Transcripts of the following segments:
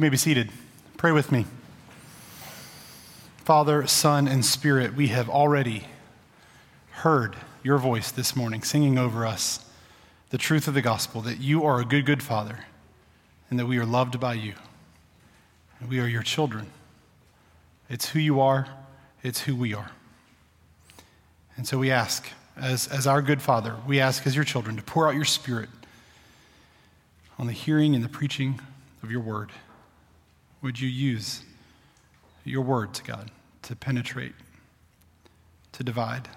You may be seated. Pray with me. Father, Son, and Spirit, we have already heard your voice this morning singing over us the truth of the gospel that you are a good, good Father and that we are loved by you. And we are your children. It's who you are, it's who we are. And so we ask, as, as our good Father, we ask as your children to pour out your Spirit on the hearing and the preaching of your word. Would you use your words, God, to penetrate, to divide?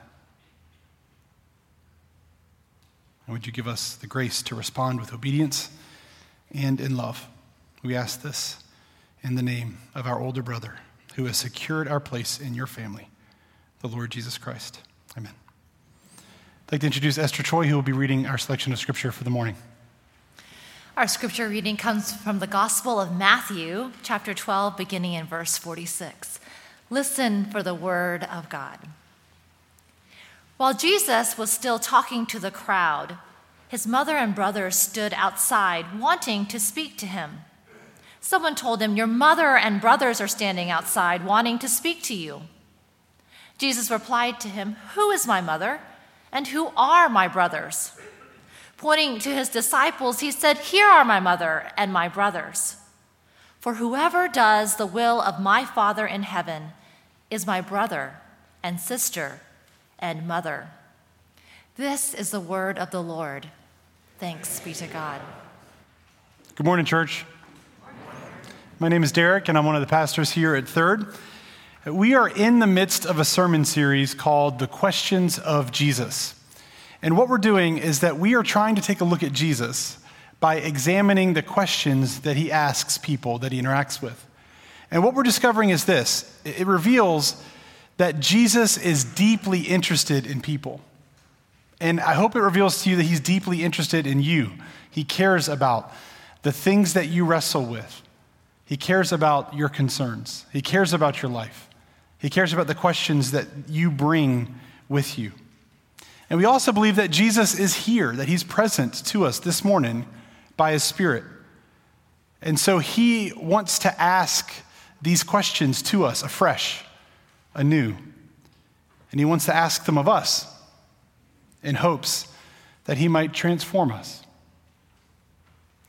And would you give us the grace to respond with obedience and in love? We ask this in the name of our older brother who has secured our place in your family, the Lord Jesus Christ. Amen. I'd like to introduce Esther Choi, who will be reading our selection of scripture for the morning. Our scripture reading comes from the Gospel of Matthew, chapter 12, beginning in verse 46. Listen for the word of God. While Jesus was still talking to the crowd, his mother and brothers stood outside wanting to speak to him. Someone told him, Your mother and brothers are standing outside wanting to speak to you. Jesus replied to him, Who is my mother and who are my brothers? Pointing to his disciples, he said, Here are my mother and my brothers. For whoever does the will of my Father in heaven is my brother and sister and mother. This is the word of the Lord. Thanks be to God. Good morning, church. My name is Derek, and I'm one of the pastors here at Third. We are in the midst of a sermon series called The Questions of Jesus. And what we're doing is that we are trying to take a look at Jesus by examining the questions that he asks people that he interacts with. And what we're discovering is this it reveals that Jesus is deeply interested in people. And I hope it reveals to you that he's deeply interested in you. He cares about the things that you wrestle with. He cares about your concerns. He cares about your life. He cares about the questions that you bring with you. And we also believe that Jesus is here, that he's present to us this morning by his Spirit. And so he wants to ask these questions to us afresh, anew. And he wants to ask them of us in hopes that he might transform us.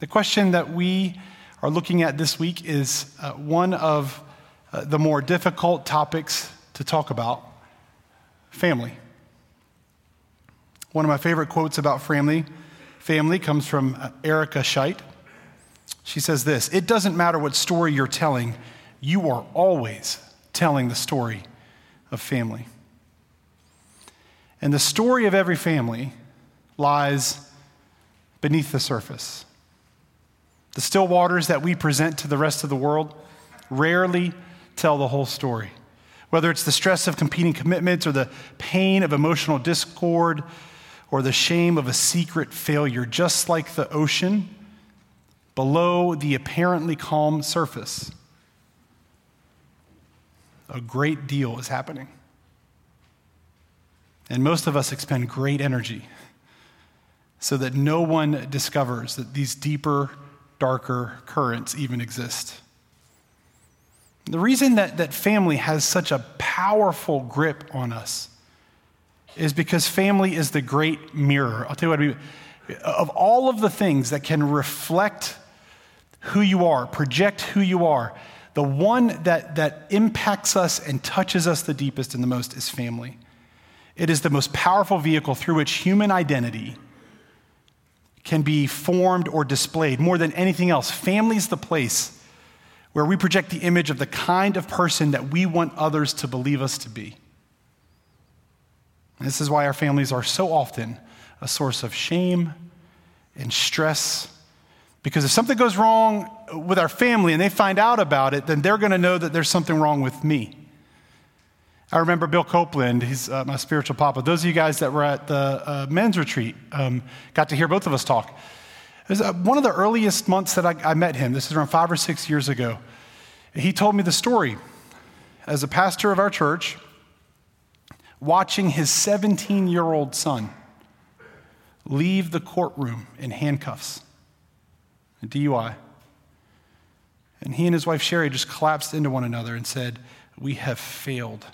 The question that we are looking at this week is uh, one of uh, the more difficult topics to talk about family. One of my favorite quotes about family, family comes from Erica Scheidt. She says this It doesn't matter what story you're telling, you are always telling the story of family. And the story of every family lies beneath the surface. The still waters that we present to the rest of the world rarely tell the whole story. Whether it's the stress of competing commitments or the pain of emotional discord or the shame of a secret failure, just like the ocean below the apparently calm surface. A great deal is happening. And most of us expend great energy so that no one discovers that these deeper, darker currents even exist. The reason that, that family has such a powerful grip on us is because family is the great mirror. I'll tell you what, of all of the things that can reflect who you are, project who you are, the one that, that impacts us and touches us the deepest and the most is family. It is the most powerful vehicle through which human identity can be formed or displayed more than anything else. Family is the place where we project the image of the kind of person that we want others to believe us to be. This is why our families are so often a source of shame and stress. Because if something goes wrong with our family and they find out about it, then they're going to know that there's something wrong with me. I remember Bill Copeland, he's uh, my spiritual papa. Those of you guys that were at the uh, men's retreat um, got to hear both of us talk. It was uh, one of the earliest months that I, I met him. This is around five or six years ago. He told me the story as a pastor of our church watching his 17 year old son leave the courtroom in handcuffs, a DUI. And he and his wife Sherry just collapsed into one another and said, We have failed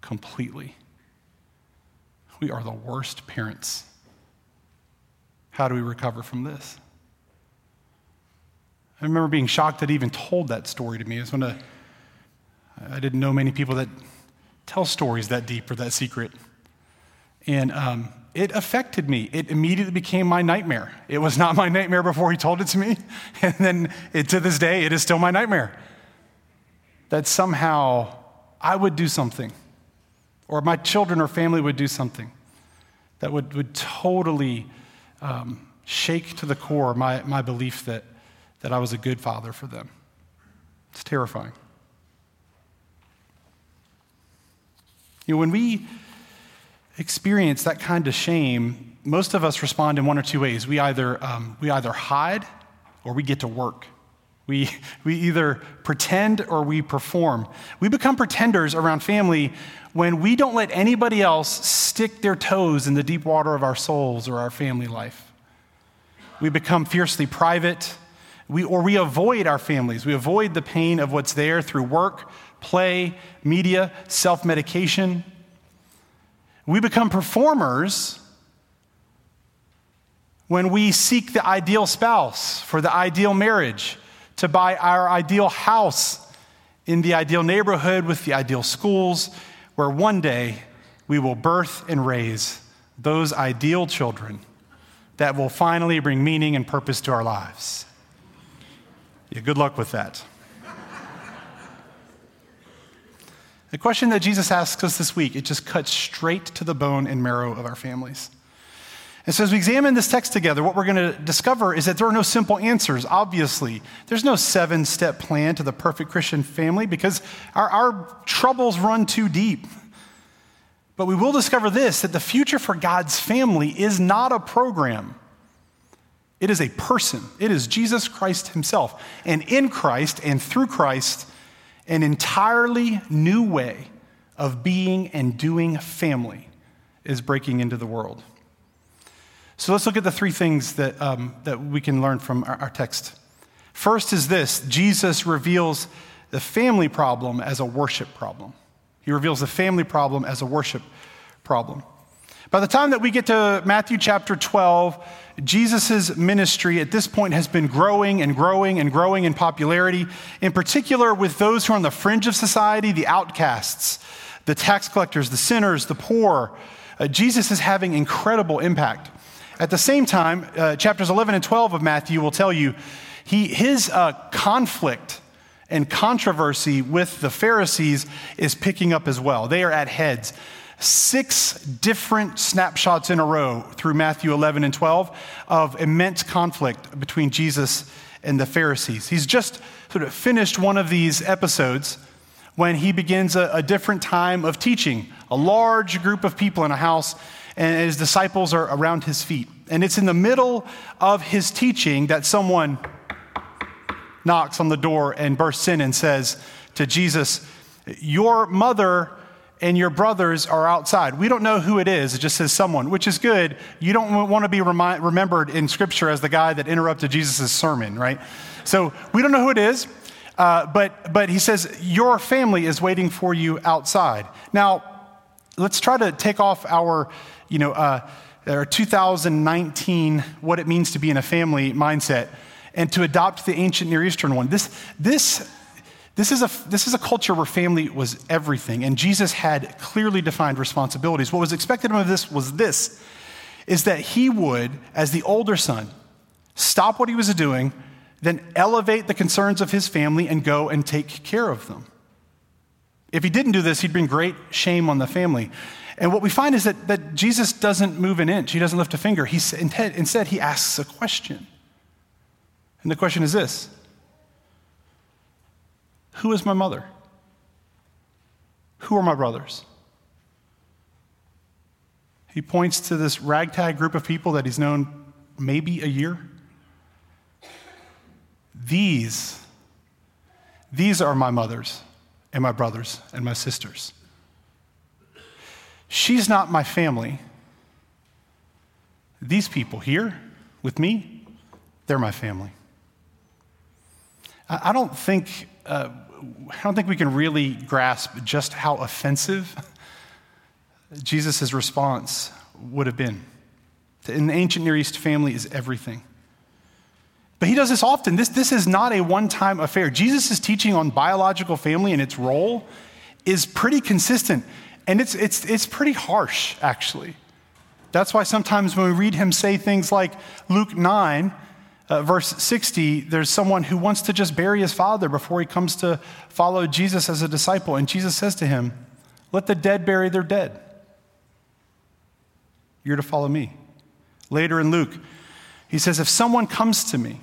completely. We are the worst parents. How do we recover from this? I remember being shocked that he even told that story to me. It was when a, I didn't know many people that tell stories that deep or that secret. And um, it affected me. It immediately became my nightmare. It was not my nightmare before he told it to me. And then it, to this day, it is still my nightmare. That somehow I would do something, or my children or family would do something that would, would totally um, shake to the core my, my belief that, that I was a good father for them. It's terrifying. You know, when we experience that kind of shame, most of us respond in one or two ways. We either, um, we either hide or we get to work. We, we either pretend or we perform. We become pretenders around family when we don't let anybody else stick their toes in the deep water of our souls or our family life. We become fiercely private, we, or we avoid our families. We avoid the pain of what's there through work, play, media, self medication. We become performers when we seek the ideal spouse for the ideal marriage, to buy our ideal house in the ideal neighborhood with the ideal schools, where one day we will birth and raise those ideal children that will finally bring meaning and purpose to our lives. Yeah, good luck with that. The question that Jesus asks us this week, it just cuts straight to the bone and marrow of our families. And so, as we examine this text together, what we're going to discover is that there are no simple answers, obviously. There's no seven step plan to the perfect Christian family because our, our troubles run too deep. But we will discover this that the future for God's family is not a program, it is a person. It is Jesus Christ Himself. And in Christ and through Christ, an entirely new way of being and doing family is breaking into the world. So let's look at the three things that, um, that we can learn from our, our text. First is this Jesus reveals the family problem as a worship problem. He reveals the family problem as a worship problem. By the time that we get to Matthew chapter 12, Jesus' ministry at this point has been growing and growing and growing in popularity, in particular with those who are on the fringe of society, the outcasts, the tax collectors, the sinners, the poor. Uh, Jesus is having incredible impact. At the same time, uh, chapters 11 and 12 of Matthew will tell you he, his uh, conflict and controversy with the Pharisees is picking up as well. They are at heads six different snapshots in a row through Matthew 11 and 12 of immense conflict between Jesus and the Pharisees. He's just sort of finished one of these episodes when he begins a, a different time of teaching, a large group of people in a house, and his disciples are around his feet. And it's in the middle of his teaching that someone knocks on the door and bursts in and says to Jesus, Your mother and your brothers are outside. We don't know who it is. It just says someone, which is good. You don't want to be remi- remembered in Scripture as the guy that interrupted Jesus' sermon, right? So we don't know who it is, uh, but, but he says, Your family is waiting for you outside. Now, let's try to take off our, you know, uh, our 2019, what it means to be in a family mindset, and to adopt the ancient Near Eastern one. This, this this is, a, this is a culture where family was everything, and Jesus had clearly defined responsibilities. What was expected of this was this, is that he would, as the older son, stop what he was doing, then elevate the concerns of his family and go and take care of them. If he didn't do this, he'd bring great shame on the family. And what we find is that, that Jesus doesn't move an inch, he doesn't lift a finger. He, instead, he asks a question. And the question is this who is my mother? Who are my brothers? He points to this ragtag group of people that he's known maybe a year. These, these are my mothers and my brothers and my sisters. She's not my family. These people here with me, they're my family. I don't think, uh, I don't think we can really grasp just how offensive Jesus' response would have been. In the ancient Near East, family is everything. But he does this often. This, this is not a one time affair. Jesus' teaching on biological family and its role is pretty consistent, and it's, it's, it's pretty harsh, actually. That's why sometimes when we read him say things like Luke 9, uh, verse 60, there's someone who wants to just bury his father before he comes to follow Jesus as a disciple. And Jesus says to him, Let the dead bury their dead. You're to follow me. Later in Luke, he says, If someone comes to me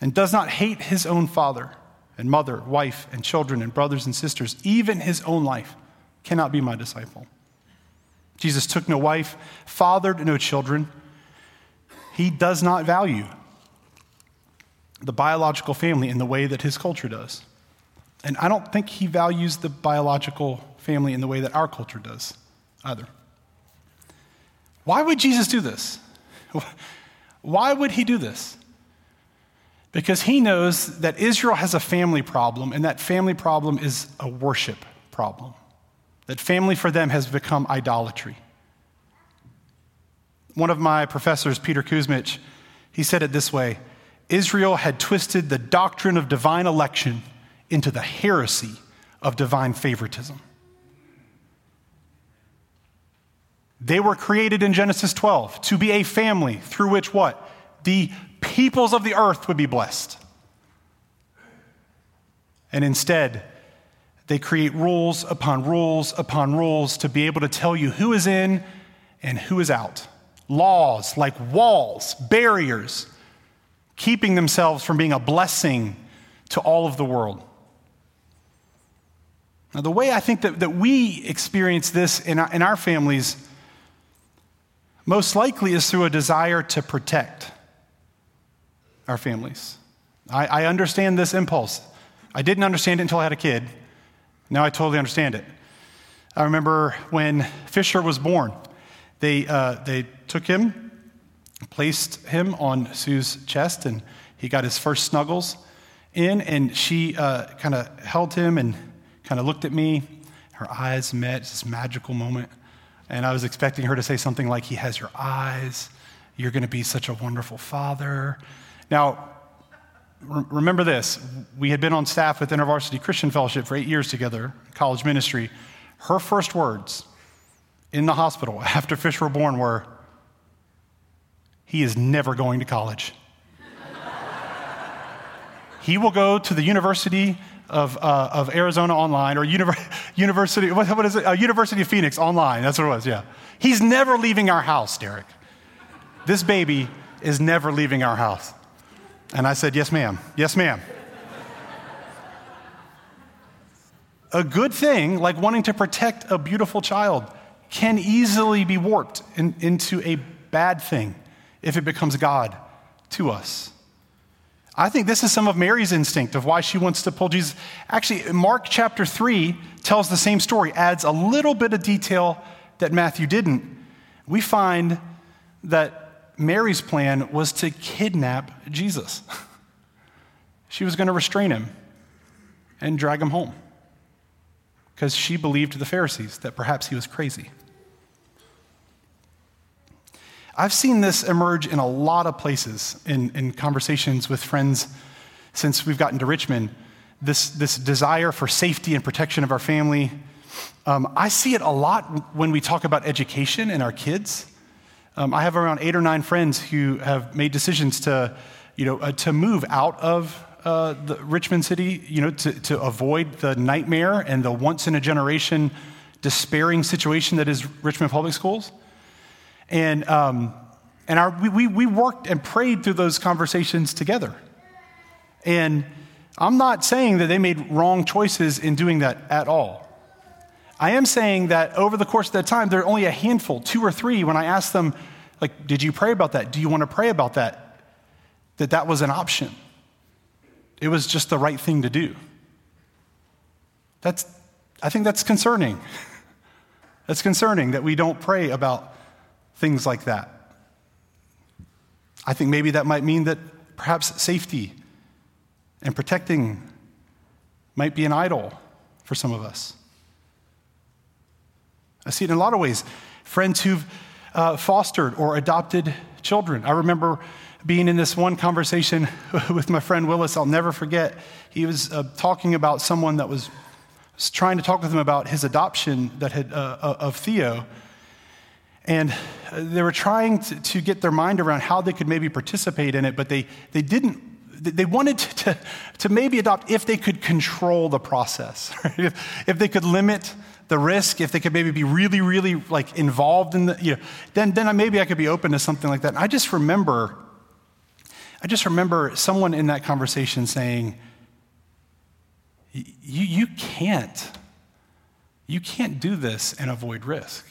and does not hate his own father and mother, wife and children and brothers and sisters, even his own life, cannot be my disciple. Jesus took no wife, fathered no children he does not value the biological family in the way that his culture does. And I don't think he values the biological family in the way that our culture does either. Why would Jesus do this? Why would he do this? Because he knows that Israel has a family problem, and that family problem is a worship problem. That family for them has become idolatry. One of my professors, Peter Kuzmich, he said it this way Israel had twisted the doctrine of divine election into the heresy of divine favoritism. They were created in Genesis 12 to be a family through which what? The peoples of the earth would be blessed. And instead, they create rules upon rules upon rules to be able to tell you who is in and who is out laws like walls, barriers, keeping themselves from being a blessing to all of the world. Now, the way I think that, that we experience this in our, in our families most likely is through a desire to protect our families. I, I understand this impulse. I didn't understand it until I had a kid. Now I totally understand it. I remember when Fisher was born. They, uh, they took him, placed him on Sue's chest, and he got his first snuggles in, and she uh, kind of held him and kind of looked at me. Her eyes met, this magical moment. And I was expecting her to say something like, He has your eyes. You're going to be such a wonderful father. Now, re- remember this we had been on staff with InterVarsity Christian Fellowship for eight years together, college ministry. Her first words in the hospital after Fish were born were, he is never going to college. he will go to the University of, uh, of Arizona online or University, what, what is it? Uh, University of Phoenix online. That's what it was, yeah. He's never leaving our house, Derek. This baby is never leaving our house. And I said, Yes, ma'am. Yes, ma'am. a good thing, like wanting to protect a beautiful child, can easily be warped in, into a bad thing if it becomes God to us. I think this is some of Mary's instinct of why she wants to pull Jesus. Actually, Mark chapter 3 tells the same story, adds a little bit of detail that Matthew didn't. We find that Mary's plan was to kidnap Jesus. she was going to restrain him and drag him home because she believed the Pharisees that perhaps he was crazy. I've seen this emerge in a lot of places in, in conversations with friends since we've gotten to Richmond. This, this desire for safety and protection of our family. Um, I see it a lot when we talk about education and our kids. Um, I have around eight or nine friends who have made decisions to, you know, uh, to move out of uh, the Richmond City, you know, to, to avoid the nightmare and the once in a generation despairing situation that is Richmond Public Schools. And, um, and our, we, we worked and prayed through those conversations together. And I'm not saying that they made wrong choices in doing that at all. I am saying that over the course of that time, there are only a handful, two or three, when I asked them, like, did you pray about that? Do you want to pray about that? That that was an option. It was just the right thing to do. That's, I think that's concerning. that's concerning that we don't pray about things like that. I think maybe that might mean that perhaps safety And protecting might be an idol for some of us. I see it in a lot of ways. Friends who've uh, fostered or adopted children. I remember being in this one conversation with my friend Willis, I'll never forget. He was uh, talking about someone that was, was, trying to talk with him about his adoption that had, uh, uh of Theo. And uh, they were trying to, to, get their mind around how they could maybe participate in it, but they, they didn't. They wanted to, to maybe adopt if they could control the process, right? if, if they could limit the risk, if they could maybe be really, really like involved in the, you know, then, then maybe I could be open to something like that. And I just remember I just remember someone in that conversation saying, you, you can't, you can't do this and avoid risk.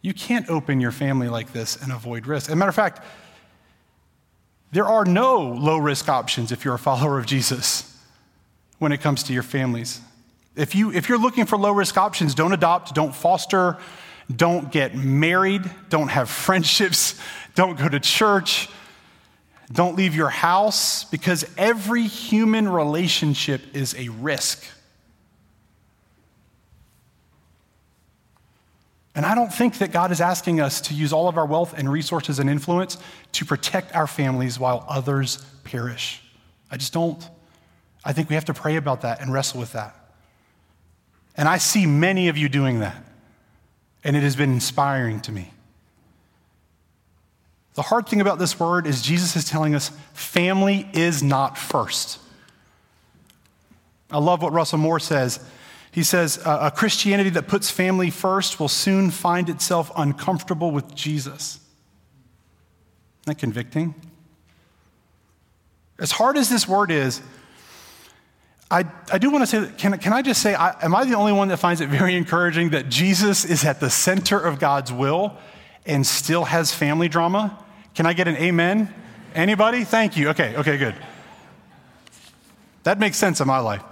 You can't open your family like this and avoid risk. As a matter of fact, there are no low risk options if you're a follower of Jesus when it comes to your families. If, you, if you're looking for low risk options, don't adopt, don't foster, don't get married, don't have friendships, don't go to church, don't leave your house because every human relationship is a risk. And I don't think that God is asking us to use all of our wealth and resources and influence to protect our families while others perish. I just don't. I think we have to pray about that and wrestle with that. And I see many of you doing that. And it has been inspiring to me. The hard thing about this word is Jesus is telling us family is not first. I love what Russell Moore says. He says, A Christianity that puts family first will soon find itself uncomfortable with Jesus. Isn't that convicting? As hard as this word is, I, I do want to say, can, can I just say, I, am I the only one that finds it very encouraging that Jesus is at the center of God's will and still has family drama? Can I get an amen? Anybody? Thank you. Okay, okay, good. That makes sense in my life.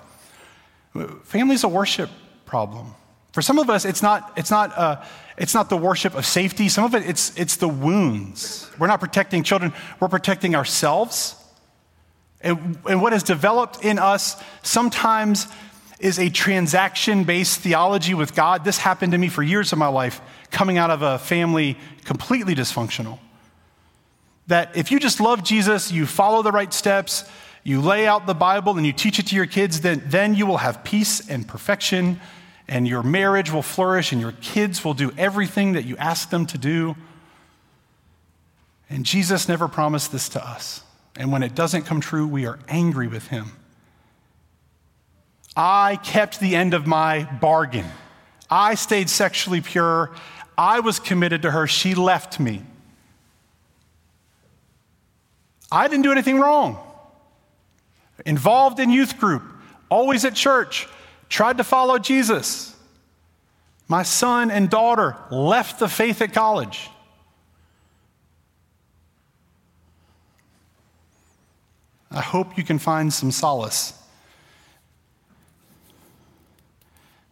Family's a worship problem. For some of us, it's not, it's not, uh, it's not the worship of safety. Some of it, it's, it's the wounds. We're not protecting children, we're protecting ourselves. And, and what has developed in us sometimes is a transaction based theology with God. This happened to me for years of my life, coming out of a family completely dysfunctional. That if you just love Jesus, you follow the right steps, you lay out the Bible, and you teach it to your kids, then, then you will have peace and perfection, and your marriage will flourish, and your kids will do everything that you ask them to do. And Jesus never promised this to us. And when it doesn't come true, we are angry with him. I kept the end of my bargain. I stayed sexually pure. I was committed to her. She left me. I didn't do anything wrong. Involved in youth group, always at church, tried to follow Jesus. My son and daughter left the faith at college. I hope you can find some solace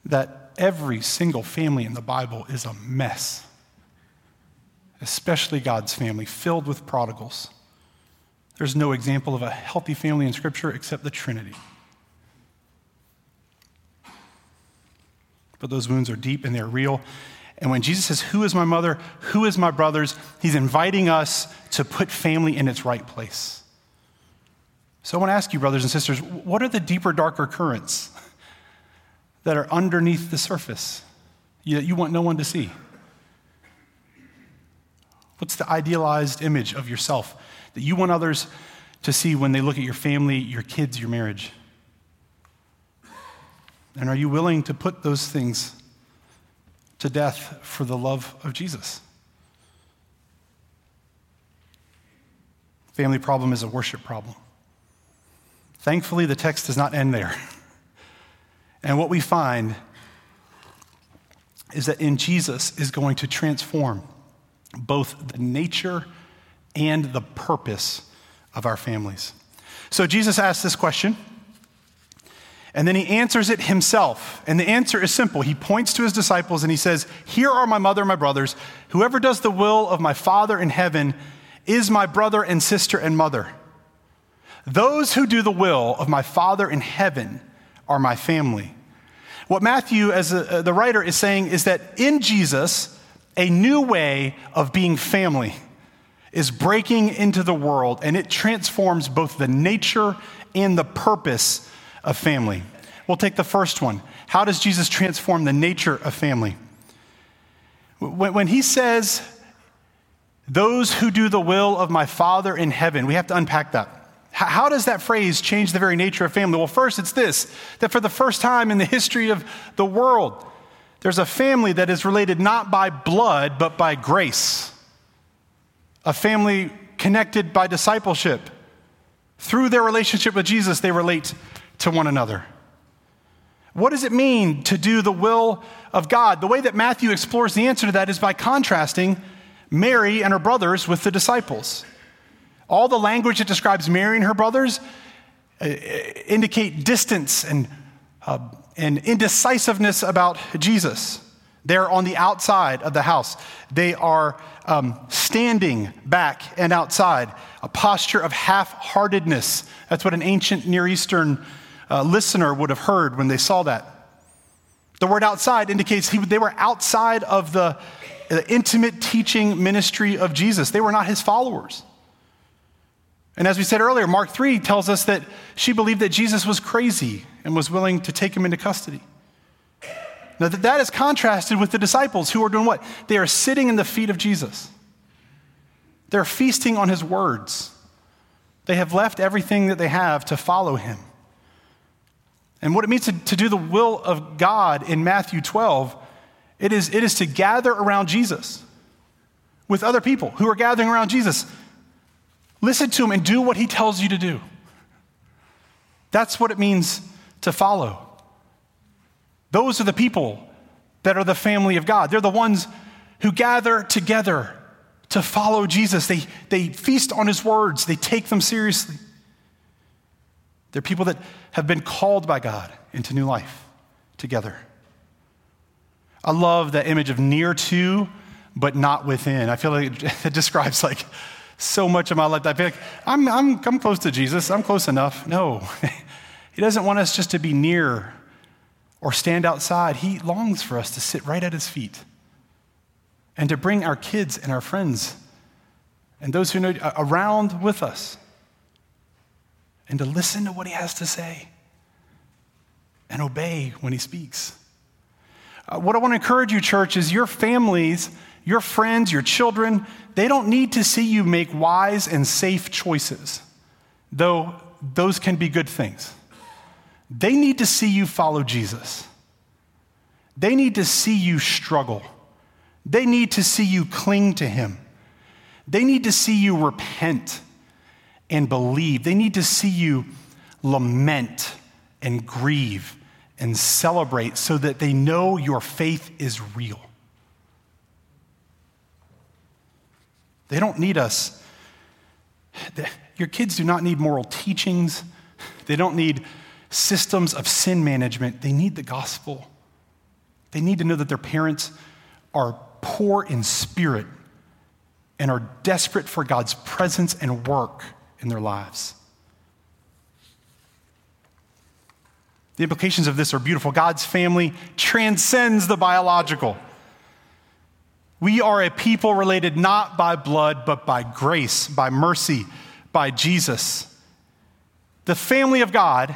that every single family in the Bible is a mess, especially God's family, filled with prodigals. There's no example of a healthy family in Scripture except the Trinity. But those wounds are deep and they're real. And when Jesus says, Who is my mother? Who is my brothers? He's inviting us to put family in its right place. So I want to ask you, brothers and sisters, what are the deeper, darker currents that are underneath the surface that you want no one to see? What's the idealized image of yourself that you want others to see when they look at your family, your kids, your marriage? And are you willing to put those things to death for the love of Jesus? Family problem is a worship problem. Thankfully, the text does not end there. And what we find is that in Jesus is going to transform both the nature and the purpose of our families. So Jesus asks this question, and then he answers it himself. And the answer is simple. He points to his disciples and he says, Here are my mother and my brothers. Whoever does the will of my Father in heaven is my brother and sister and mother. Those who do the will of my Father in heaven are my family. What Matthew, as a, the writer, is saying is that in Jesus, a new way of being family is breaking into the world, and it transforms both the nature and the purpose of family. We'll take the first one. How does Jesus transform the nature of family? When, he says, Those who do the will of my Father in heaven, we have to unpack that. How does that phrase change the very nature of family? Well, first, it's this that for the first time in the history of the world, there's a family that is related not by blood, but by grace. A family connected by discipleship. Through their relationship with Jesus, they relate to one another. What does it mean to do the will of God? The way that Matthew explores the answer to that is by contrasting Mary and her brothers with the disciples. All the language that describes Mary and her brothers uh, indicate distance and, uh, and indecisiveness about Jesus. They're on the outside of the house. They are um, standing back and outside, a posture of half heartedness. That's what an ancient Near Eastern uh, listener would have heard when they saw that. The word outside indicates he, they were outside of the, the intimate teaching ministry of Jesus, they were not his followers. And as we said earlier, Mark 3 tells us that she believed that Jesus was crazy and was willing to take him into custody. Now, that, that is contrasted with the disciples who are doing what? They are sitting in the feet of Jesus. They're feasting on his words. They have left everything that they have to follow him. And what it means to, to do the will of God in Matthew 12, it is, it is to gather around Jesus with other people who are gathering around Jesus Listen to him and do what he tells you to do. That's what it means to follow. Those are the people that are the family of God. They're the ones who gather together to follow Jesus. They, they feast on his words, they take them seriously. They're people that have been called by God into new life together. I love that image of near to, but not within. I feel like it describes like so much of my life. I feel like I'm, I'm, I'm close to Jesus. I'm close enough. No, he doesn't want us just to be near or stand outside. He longs for us to sit right at his feet and to bring our kids and our friends and those who know around with us and to listen to what he has to say and obey when he speaks. Uh, what I want to encourage you, church, is your families your friends, your children, they don't need to see you make wise and safe choices, though those can be good things. They need to see you follow Jesus. They need to see you struggle. They need to see you cling to Him. They need to see you repent and believe. They need to see you lament and grieve and celebrate so that they know your faith is real. They don't need us. Your kids do not need moral teachings, they don't need systems of sin management. They need the gospel. They need to know that their parents are poor in spirit and are desperate for God's presence and work in their lives. The implications of this are beautiful. God's family transcends the biological. We are a people related not by blood, but by grace, by mercy, by Jesus. The family of God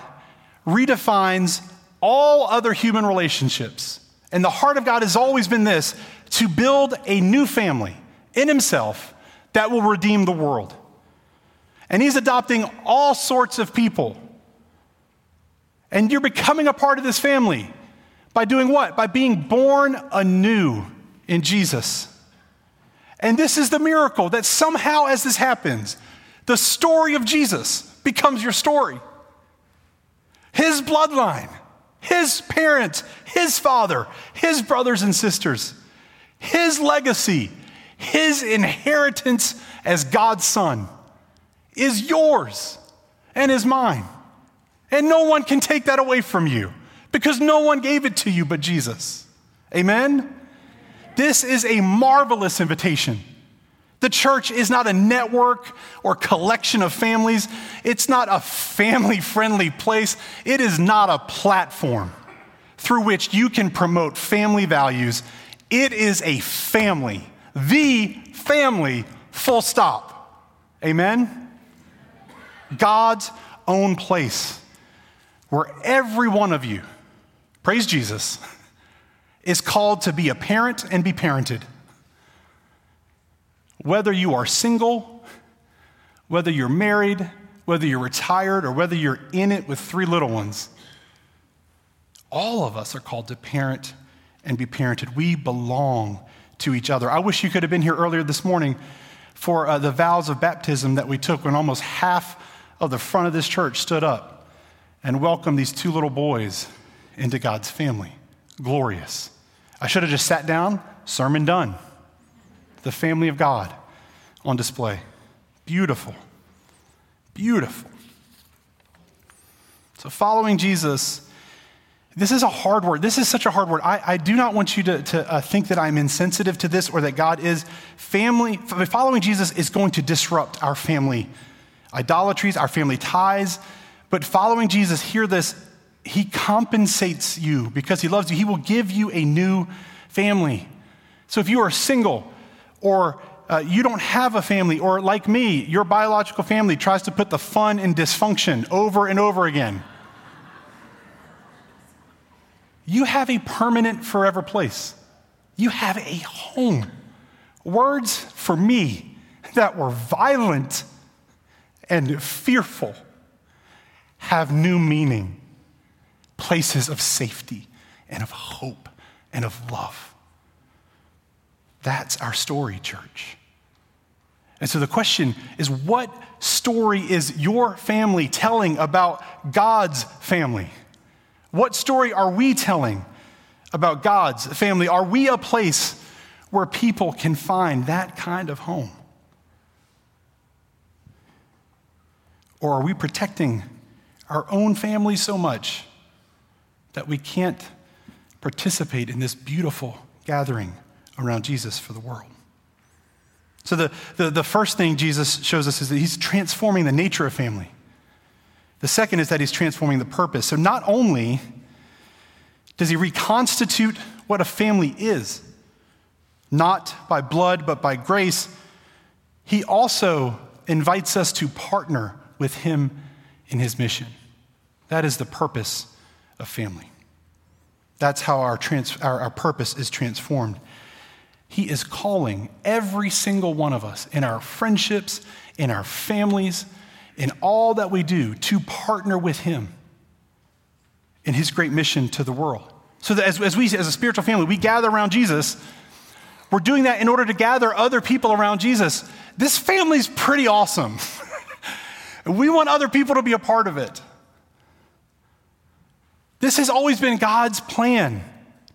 redefines all other human relationships. And the heart of God has always been this to build a new family in Himself that will redeem the world. And He's adopting all sorts of people. And you're becoming a part of this family by doing what? By being born anew in Jesus. And this is the miracle that somehow, as this happens, the story of Jesus becomes your story. His bloodline, his parents, his father, his brothers and sisters, his legacy, his inheritance as God's son is yours and is mine. And no one can take that away from you because no one gave it to you but Jesus. Amen? This is a marvelous invitation The church is not a network or collection of families. It's not a family friendly place. It is not a platform through which you can promote family values. It is a family, the family, full stop. Amen? God's own place where every one of you, praise Jesus, is called to be a parent and be parented. Whether you are single, whether you're married, whether you're retired, or whether you're in it with three little ones, all of us are called to parent and be parented. We belong to each other. I wish you could have been here earlier this morning for uh, the vows of baptism that we took when almost half of the front of this church stood up and welcomed these two little boys into God's family. Glorious. I should have just sat down, sermon done. The family of God on display. Beautiful. Beautiful. So, following Jesus this is a hard word. This is such a hard word. I, I do not want you to, to uh, think that I'm insensitive to this or that God is. Family, following Jesus is going to disrupt our family idolatries, our family ties. But following Jesus, hear this, he compensates you because he loves you. He will give you a new family. So if you are single or uh, you don't have a family, or like me, your biological family tries to put the fun in dysfunction over and over again you have a permanent, forever place. You have a home. Words for me that were violent and fearful have new meaning. Places of safety and of hope and of love. That's our story, church. And so the question is what story is your family telling about God's family? What story are we telling about God's family? Are we a place where people can find that kind of home? Or are we protecting our own family so much that we can't participate in this beautiful gathering around Jesus for the world? So, the, the, the first thing Jesus shows us is that he's transforming the nature of family. The second is that he's transforming the purpose. So not only does he reconstitute what a family is, not by blood, but by grace, he also invites us to partner with him in his mission. That is the purpose of family. That's how our, trans- our, our purpose is transformed. He is calling every single one of us in our friendships, in our families, in all that we do to partner with Him in His great mission to the world. So that as, as we, as a spiritual family, we gather around Jesus, we're doing that in order to gather other people around Jesus. This family's pretty awesome. we want other people to be a part of it. This has always been God's plan.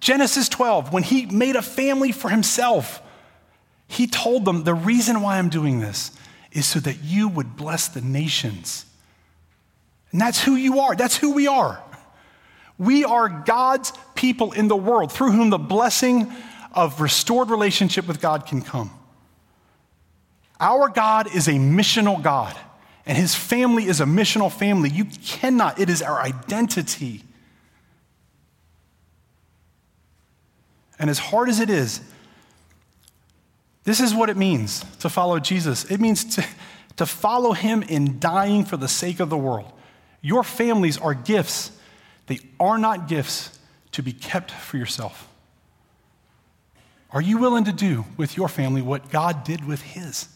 Genesis 12, when He made a family for Himself, He told them, The reason why I'm doing this is so that you would bless the nations. And that's who you are. That's who we are. We are God's people in the world through whom the blessing of restored relationship with God can come. Our God is a missional God, and his family is a missional family. You cannot, it is our identity. And as hard as it is, this is what it means to follow Jesus it means to, to follow him in dying for the sake of the world. Your families are gifts, they are not gifts to be kept for yourself. Are you willing to do with your family what God did with his?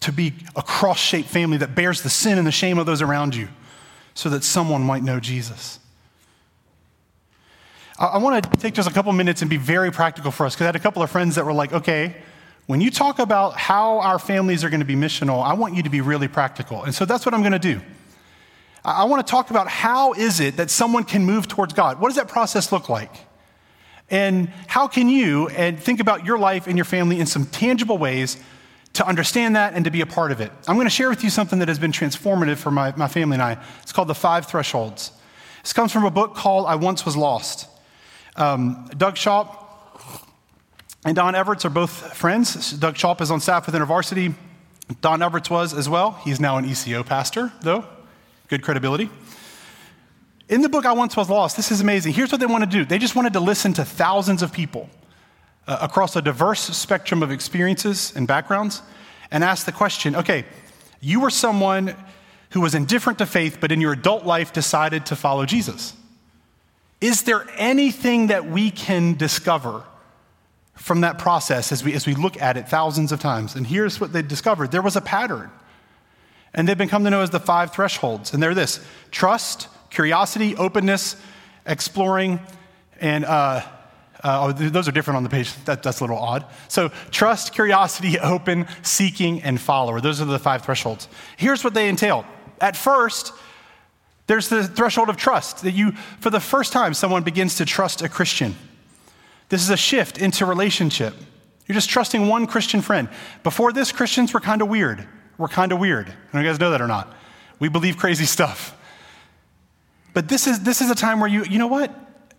To be a cross shaped family that bears the sin and the shame of those around you so that someone might know Jesus. I want to take just a couple minutes and be very practical for us because I had a couple of friends that were like, okay, when you talk about how our families are going to be missional, I want you to be really practical. And so that's what I'm going to do. I want to talk about how is it that someone can move towards God? What does that process look like? And how can you and think about your life and your family in some tangible ways to understand that and to be a part of it? I'm going to share with you something that has been transformative for my, my family and I. It's called The Five Thresholds. This comes from a book called I Once Was Lost. Um, Doug Schaupp, and Don Everts are both friends. Doug Schaupp is on staff with InterVarsity. Don Everts was as well. He's now an ECO pastor, though. Good credibility. In the book I Once Was Lost, this is amazing. Here's what they want to do they just wanted to listen to thousands of people uh, across a diverse spectrum of experiences and backgrounds and ask the question okay, you were someone who was indifferent to faith, but in your adult life decided to follow Jesus. Is there anything that we can discover from that process as we, as we look at it thousands of times? And here's what they discovered there was a pattern. And they've been come to know as the five thresholds. And they're this trust, curiosity, openness, exploring, and uh, uh, oh, those are different on the page. That, that's a little odd. So, trust, curiosity, open, seeking, and follower. Those are the five thresholds. Here's what they entail. At first, there's the threshold of trust that you, for the first time, someone begins to trust a Christian. This is a shift into relationship. You're just trusting one Christian friend. Before this, Christians were kind of weird. We're kind of weird. I you guys know that or not. We believe crazy stuff. But this is, this is a time where you, you know what?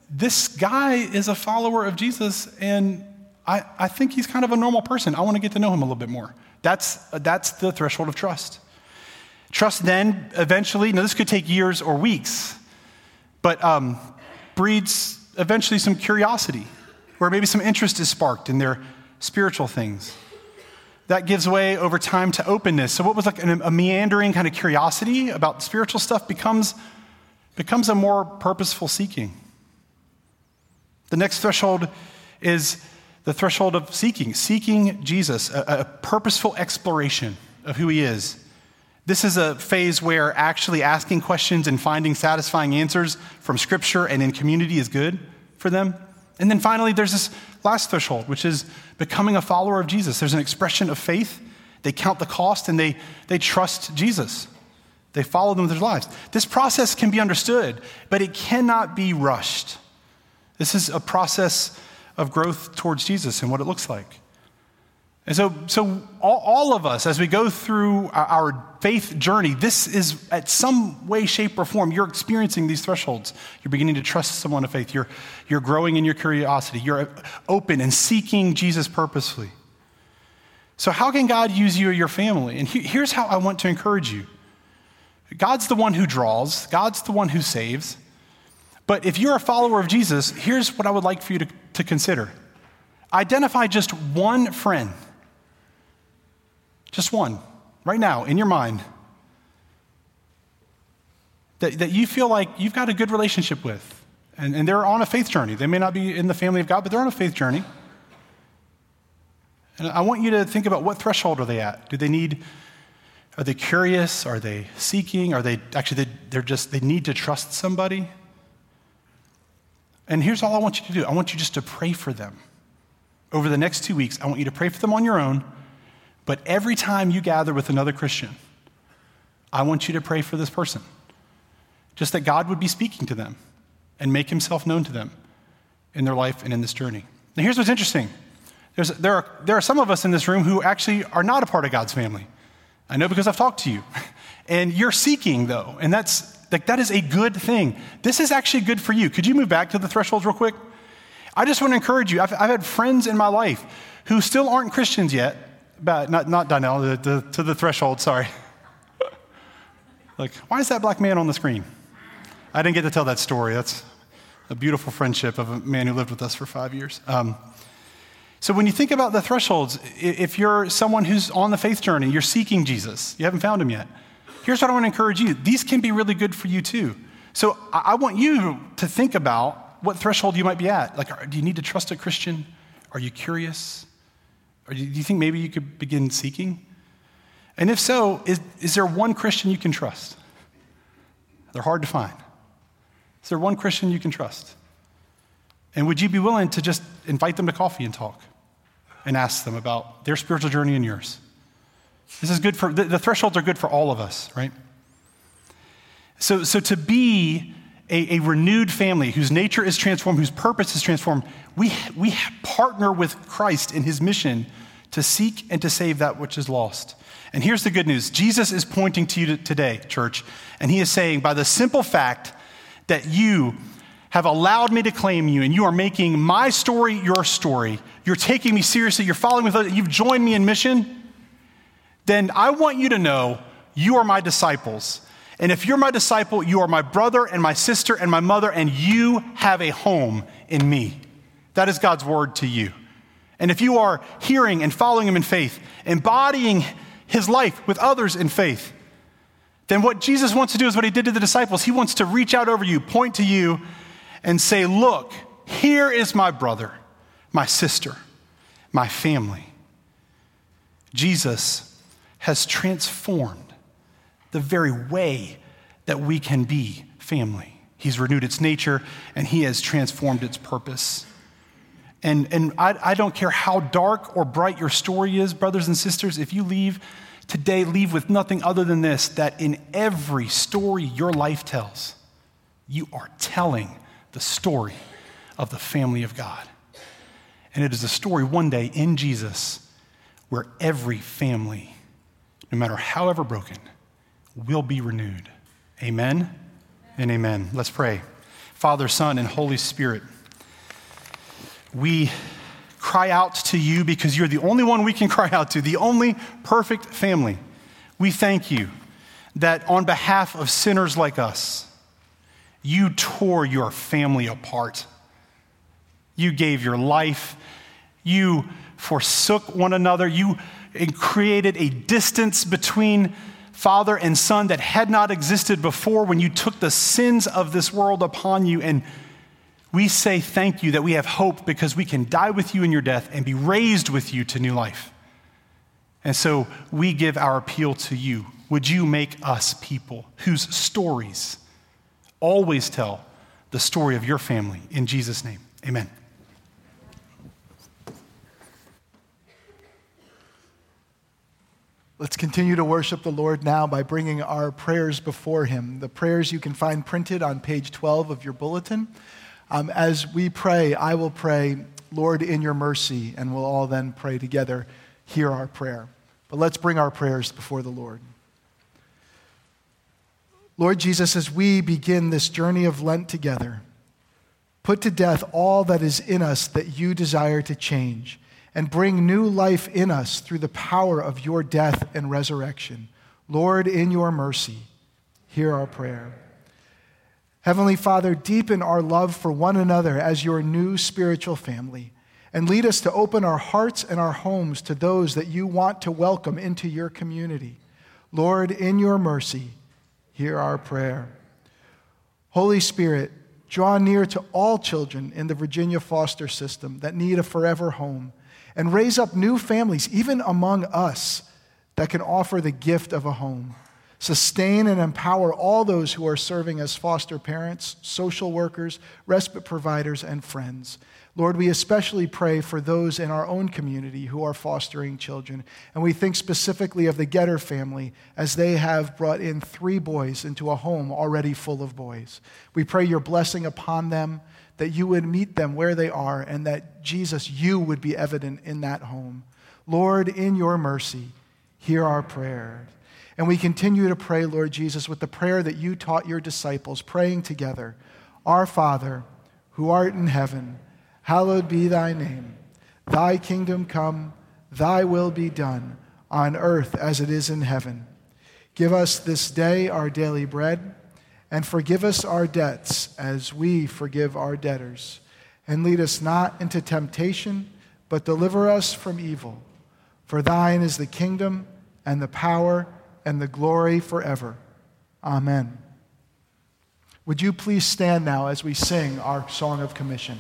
This guy is a follower of Jesus, and I, I think he's kind of a normal person. I want to get to know him a little bit more. That's, that's the threshold of trust. Trust then eventually, now this could take years or weeks, but um, breeds eventually some curiosity, where maybe some interest is sparked in their spiritual things. That gives way over time to openness. So, what was like a meandering kind of curiosity about spiritual stuff becomes becomes a more purposeful seeking. The next threshold is the threshold of seeking, seeking Jesus, a, a, purposeful exploration of who he is. This is a phase where actually asking questions and finding satisfying answers from Scripture and in community is good for them. And then finally, there's this last threshold, which is becoming a follower of Jesus. There's an expression of faith. They count the cost and they, they trust Jesus. They follow them with their lives. This process can be understood, but it cannot be rushed. This is a process of growth towards Jesus and what it looks like. And so, so all, all of us, as we go through our, our faith journey, this is at some way, shape, or form, you're experiencing these thresholds. You're beginning to trust someone of faith. You're, you're growing in your curiosity. You're open and seeking Jesus purposefully. So, how can God use you or your family? And he, here's how I want to encourage you God's the one who draws, God's the one who saves. But if you're a follower of Jesus, here's what I would like for you to, to consider identify just one friend, just one, right now in your mind, that, that you feel like you've got a good relationship with. And, and they're on a faith journey. They may not be in the family of God, but they're on a faith journey. And I want you to think about what threshold are they at? Do they need are they curious? Are they seeking? Are they actually, they, they're just, they need to trust somebody? And here's all I want you to do I want you just to pray for them. Over the next two weeks, I want you to pray for them on your own, but every time you gather with another Christian, I want you to pray for this person. Just that God would be speaking to them and make himself known to them in their life and in this journey. Now, here's what's interesting There's, there, are, there are some of us in this room who actually are not a part of God's family. I know because I've talked to you. And you're seeking, though, and that's like that is a good thing. This is actually good for you. Could you move back to the thresholds real quick? I just want to encourage you. I've, I've had friends in my life who still aren't Christians yet, but not, not Donnell, the, the, to the threshold, sorry. like, why is that black man on the screen? I didn't get to tell that story. That's a beautiful friendship of a man who lived with us for five years. Um, so when you think about the thresholds, if you're someone who's on the faith journey, you're seeking Jesus, you haven't found him yet, here's what I want to encourage you. These can be really good for you too. So I want you to think about what threshold you might be at. Like, do you need to trust a Christian? Are you curious? Or do you think maybe you could begin seeking? And if so, is, is there one Christian you can trust? They're hard to find. Is there one Christian you can trust? And would you be willing to just invite them to coffee and talk and ask them about their spiritual journey and yours? This is good for, the, the thresholds are good for all of us, right? So, so to be a, a, renewed family whose nature is transformed, whose purpose is transformed, we, we partner with Christ in his mission to seek and to save that which is lost. And here's the good news Jesus is pointing to you today, church, and he is saying, by the simple fact that you have allowed me to claim you, and you are making my story your story. You're taking me seriously, you're following me, you've joined me in mission, then I want you to know you are my disciples. And if you're my disciple, you are my brother and my sister and my mother, and you have a home in me. That is God's word to you. And if you are hearing and following him in faith, embodying his life with others in faith, then what Jesus wants to do is what he did to the disciples. He wants to reach out over you, point to you, and say, Look, here is my brother, my sister, my family. Jesus has transformed the very way that we can be family. He's renewed its nature and he has transformed its purpose. And, and I, I don't care how dark or bright your story is, brothers and sisters, if you leave today, leave with nothing other than this that in every story your life tells, you are telling the story of the family of God. And it is a story one day in Jesus where every family, no matter however broken, will be renewed. Amen and amen. Let's pray. Father, Son, and Holy Spirit, we cry out to you because you're the only one we can cry out to, the only perfect family. We thank you that on behalf of sinners like us, you tore your family apart. You gave your life. You forsook one another. You created a distance between father and son that had not existed before when you took the sins of this world upon you. And we say thank you that we have hope because we can die with you in your death and be raised with you to new life. And so we give our appeal to you. Would you make us people whose stories always tell the story of your family? In Jesus' name, amen. Let's continue to worship the Lord now by bringing our prayers before Him. The prayers you can find printed on page 12 of your bulletin. Um, as we pray, I will pray, Lord, in your mercy, and we'll all then pray together, hear our prayer. But let's bring our prayers before the Lord. Lord Jesus, as we begin this journey of Lent together, put to death all that is in us that you desire to change and bring new life in us through the power of your death and resurrection. Lord, in your mercy, hear our prayer. Heavenly Father, deepen our love for one another as your new spiritual family and lead us to open our hearts and our homes to those that you want to welcome into your community. Lord, in your mercy, hear our prayer. Holy Spirit, draw near to all children in the Virginia foster system that need a forever home and raise up new families, even among us, that can offer the gift of a home. Sustain and empower all those who are serving as foster parents, social workers, respite providers, and friends. Lord, we especially pray for those in our own community who are fostering children. And we think specifically of the Getter family as they have brought in three boys into a home already full of boys. We pray your blessing upon them that you would meet them where they are, and that Jesus, you would be evident in that home. Lord, in your mercy, hear our prayer. And we continue to pray, Lord Jesus, with the prayer that you taught your disciples, praying together Our Father, who art in heaven, hallowed be thy name. Thy kingdom come, thy will be done, on earth as it is in heaven. Give us this day our daily bread and forgive us our debts as we forgive our debtors. And lead us not into temptation, but deliver us from evil. For thine is the kingdom, and the power, and the glory forever. Amen. Would you please stand now as we sing our song of commission?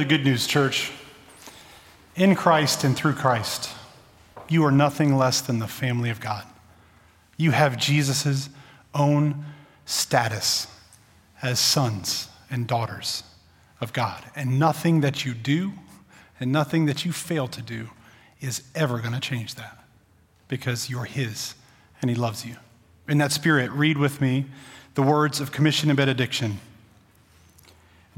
The good news, church. In Christ and through Christ, you are nothing less than the family of God. You have Jesus' own status as sons and daughters of God. And nothing that you do and nothing that you fail to do is ever going to change that because you're His and He loves you. In that spirit, read with me the words of commission and benediction.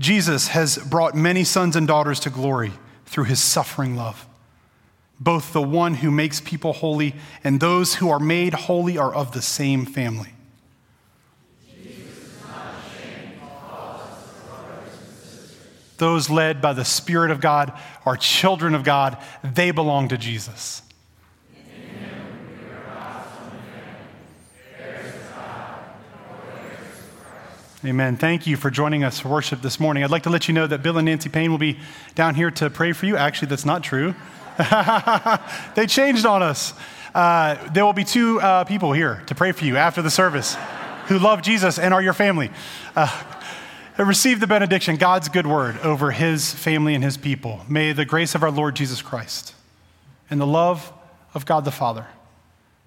Jesus has brought many sons and daughters to glory through his suffering love. Both the one who makes people holy and those who are made holy are of the same family. Those led by the Spirit of God are children of God. They belong to Jesus. Amen. Thank you for joining us for worship this morning. I'd like to let you know that Bill and Nancy Payne will be down here to pray for you. Actually, that's not true. they changed on us. Uh, there will be two uh, people here to pray for you after the service who love Jesus and are your family. Uh, receive the benediction, God's good word over his family and his people. May the grace of our Lord Jesus Christ and the love of God the Father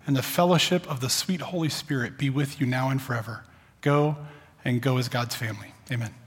and the fellowship of the sweet Holy Spirit be with you now and forever. Go and go as God's family. Amen.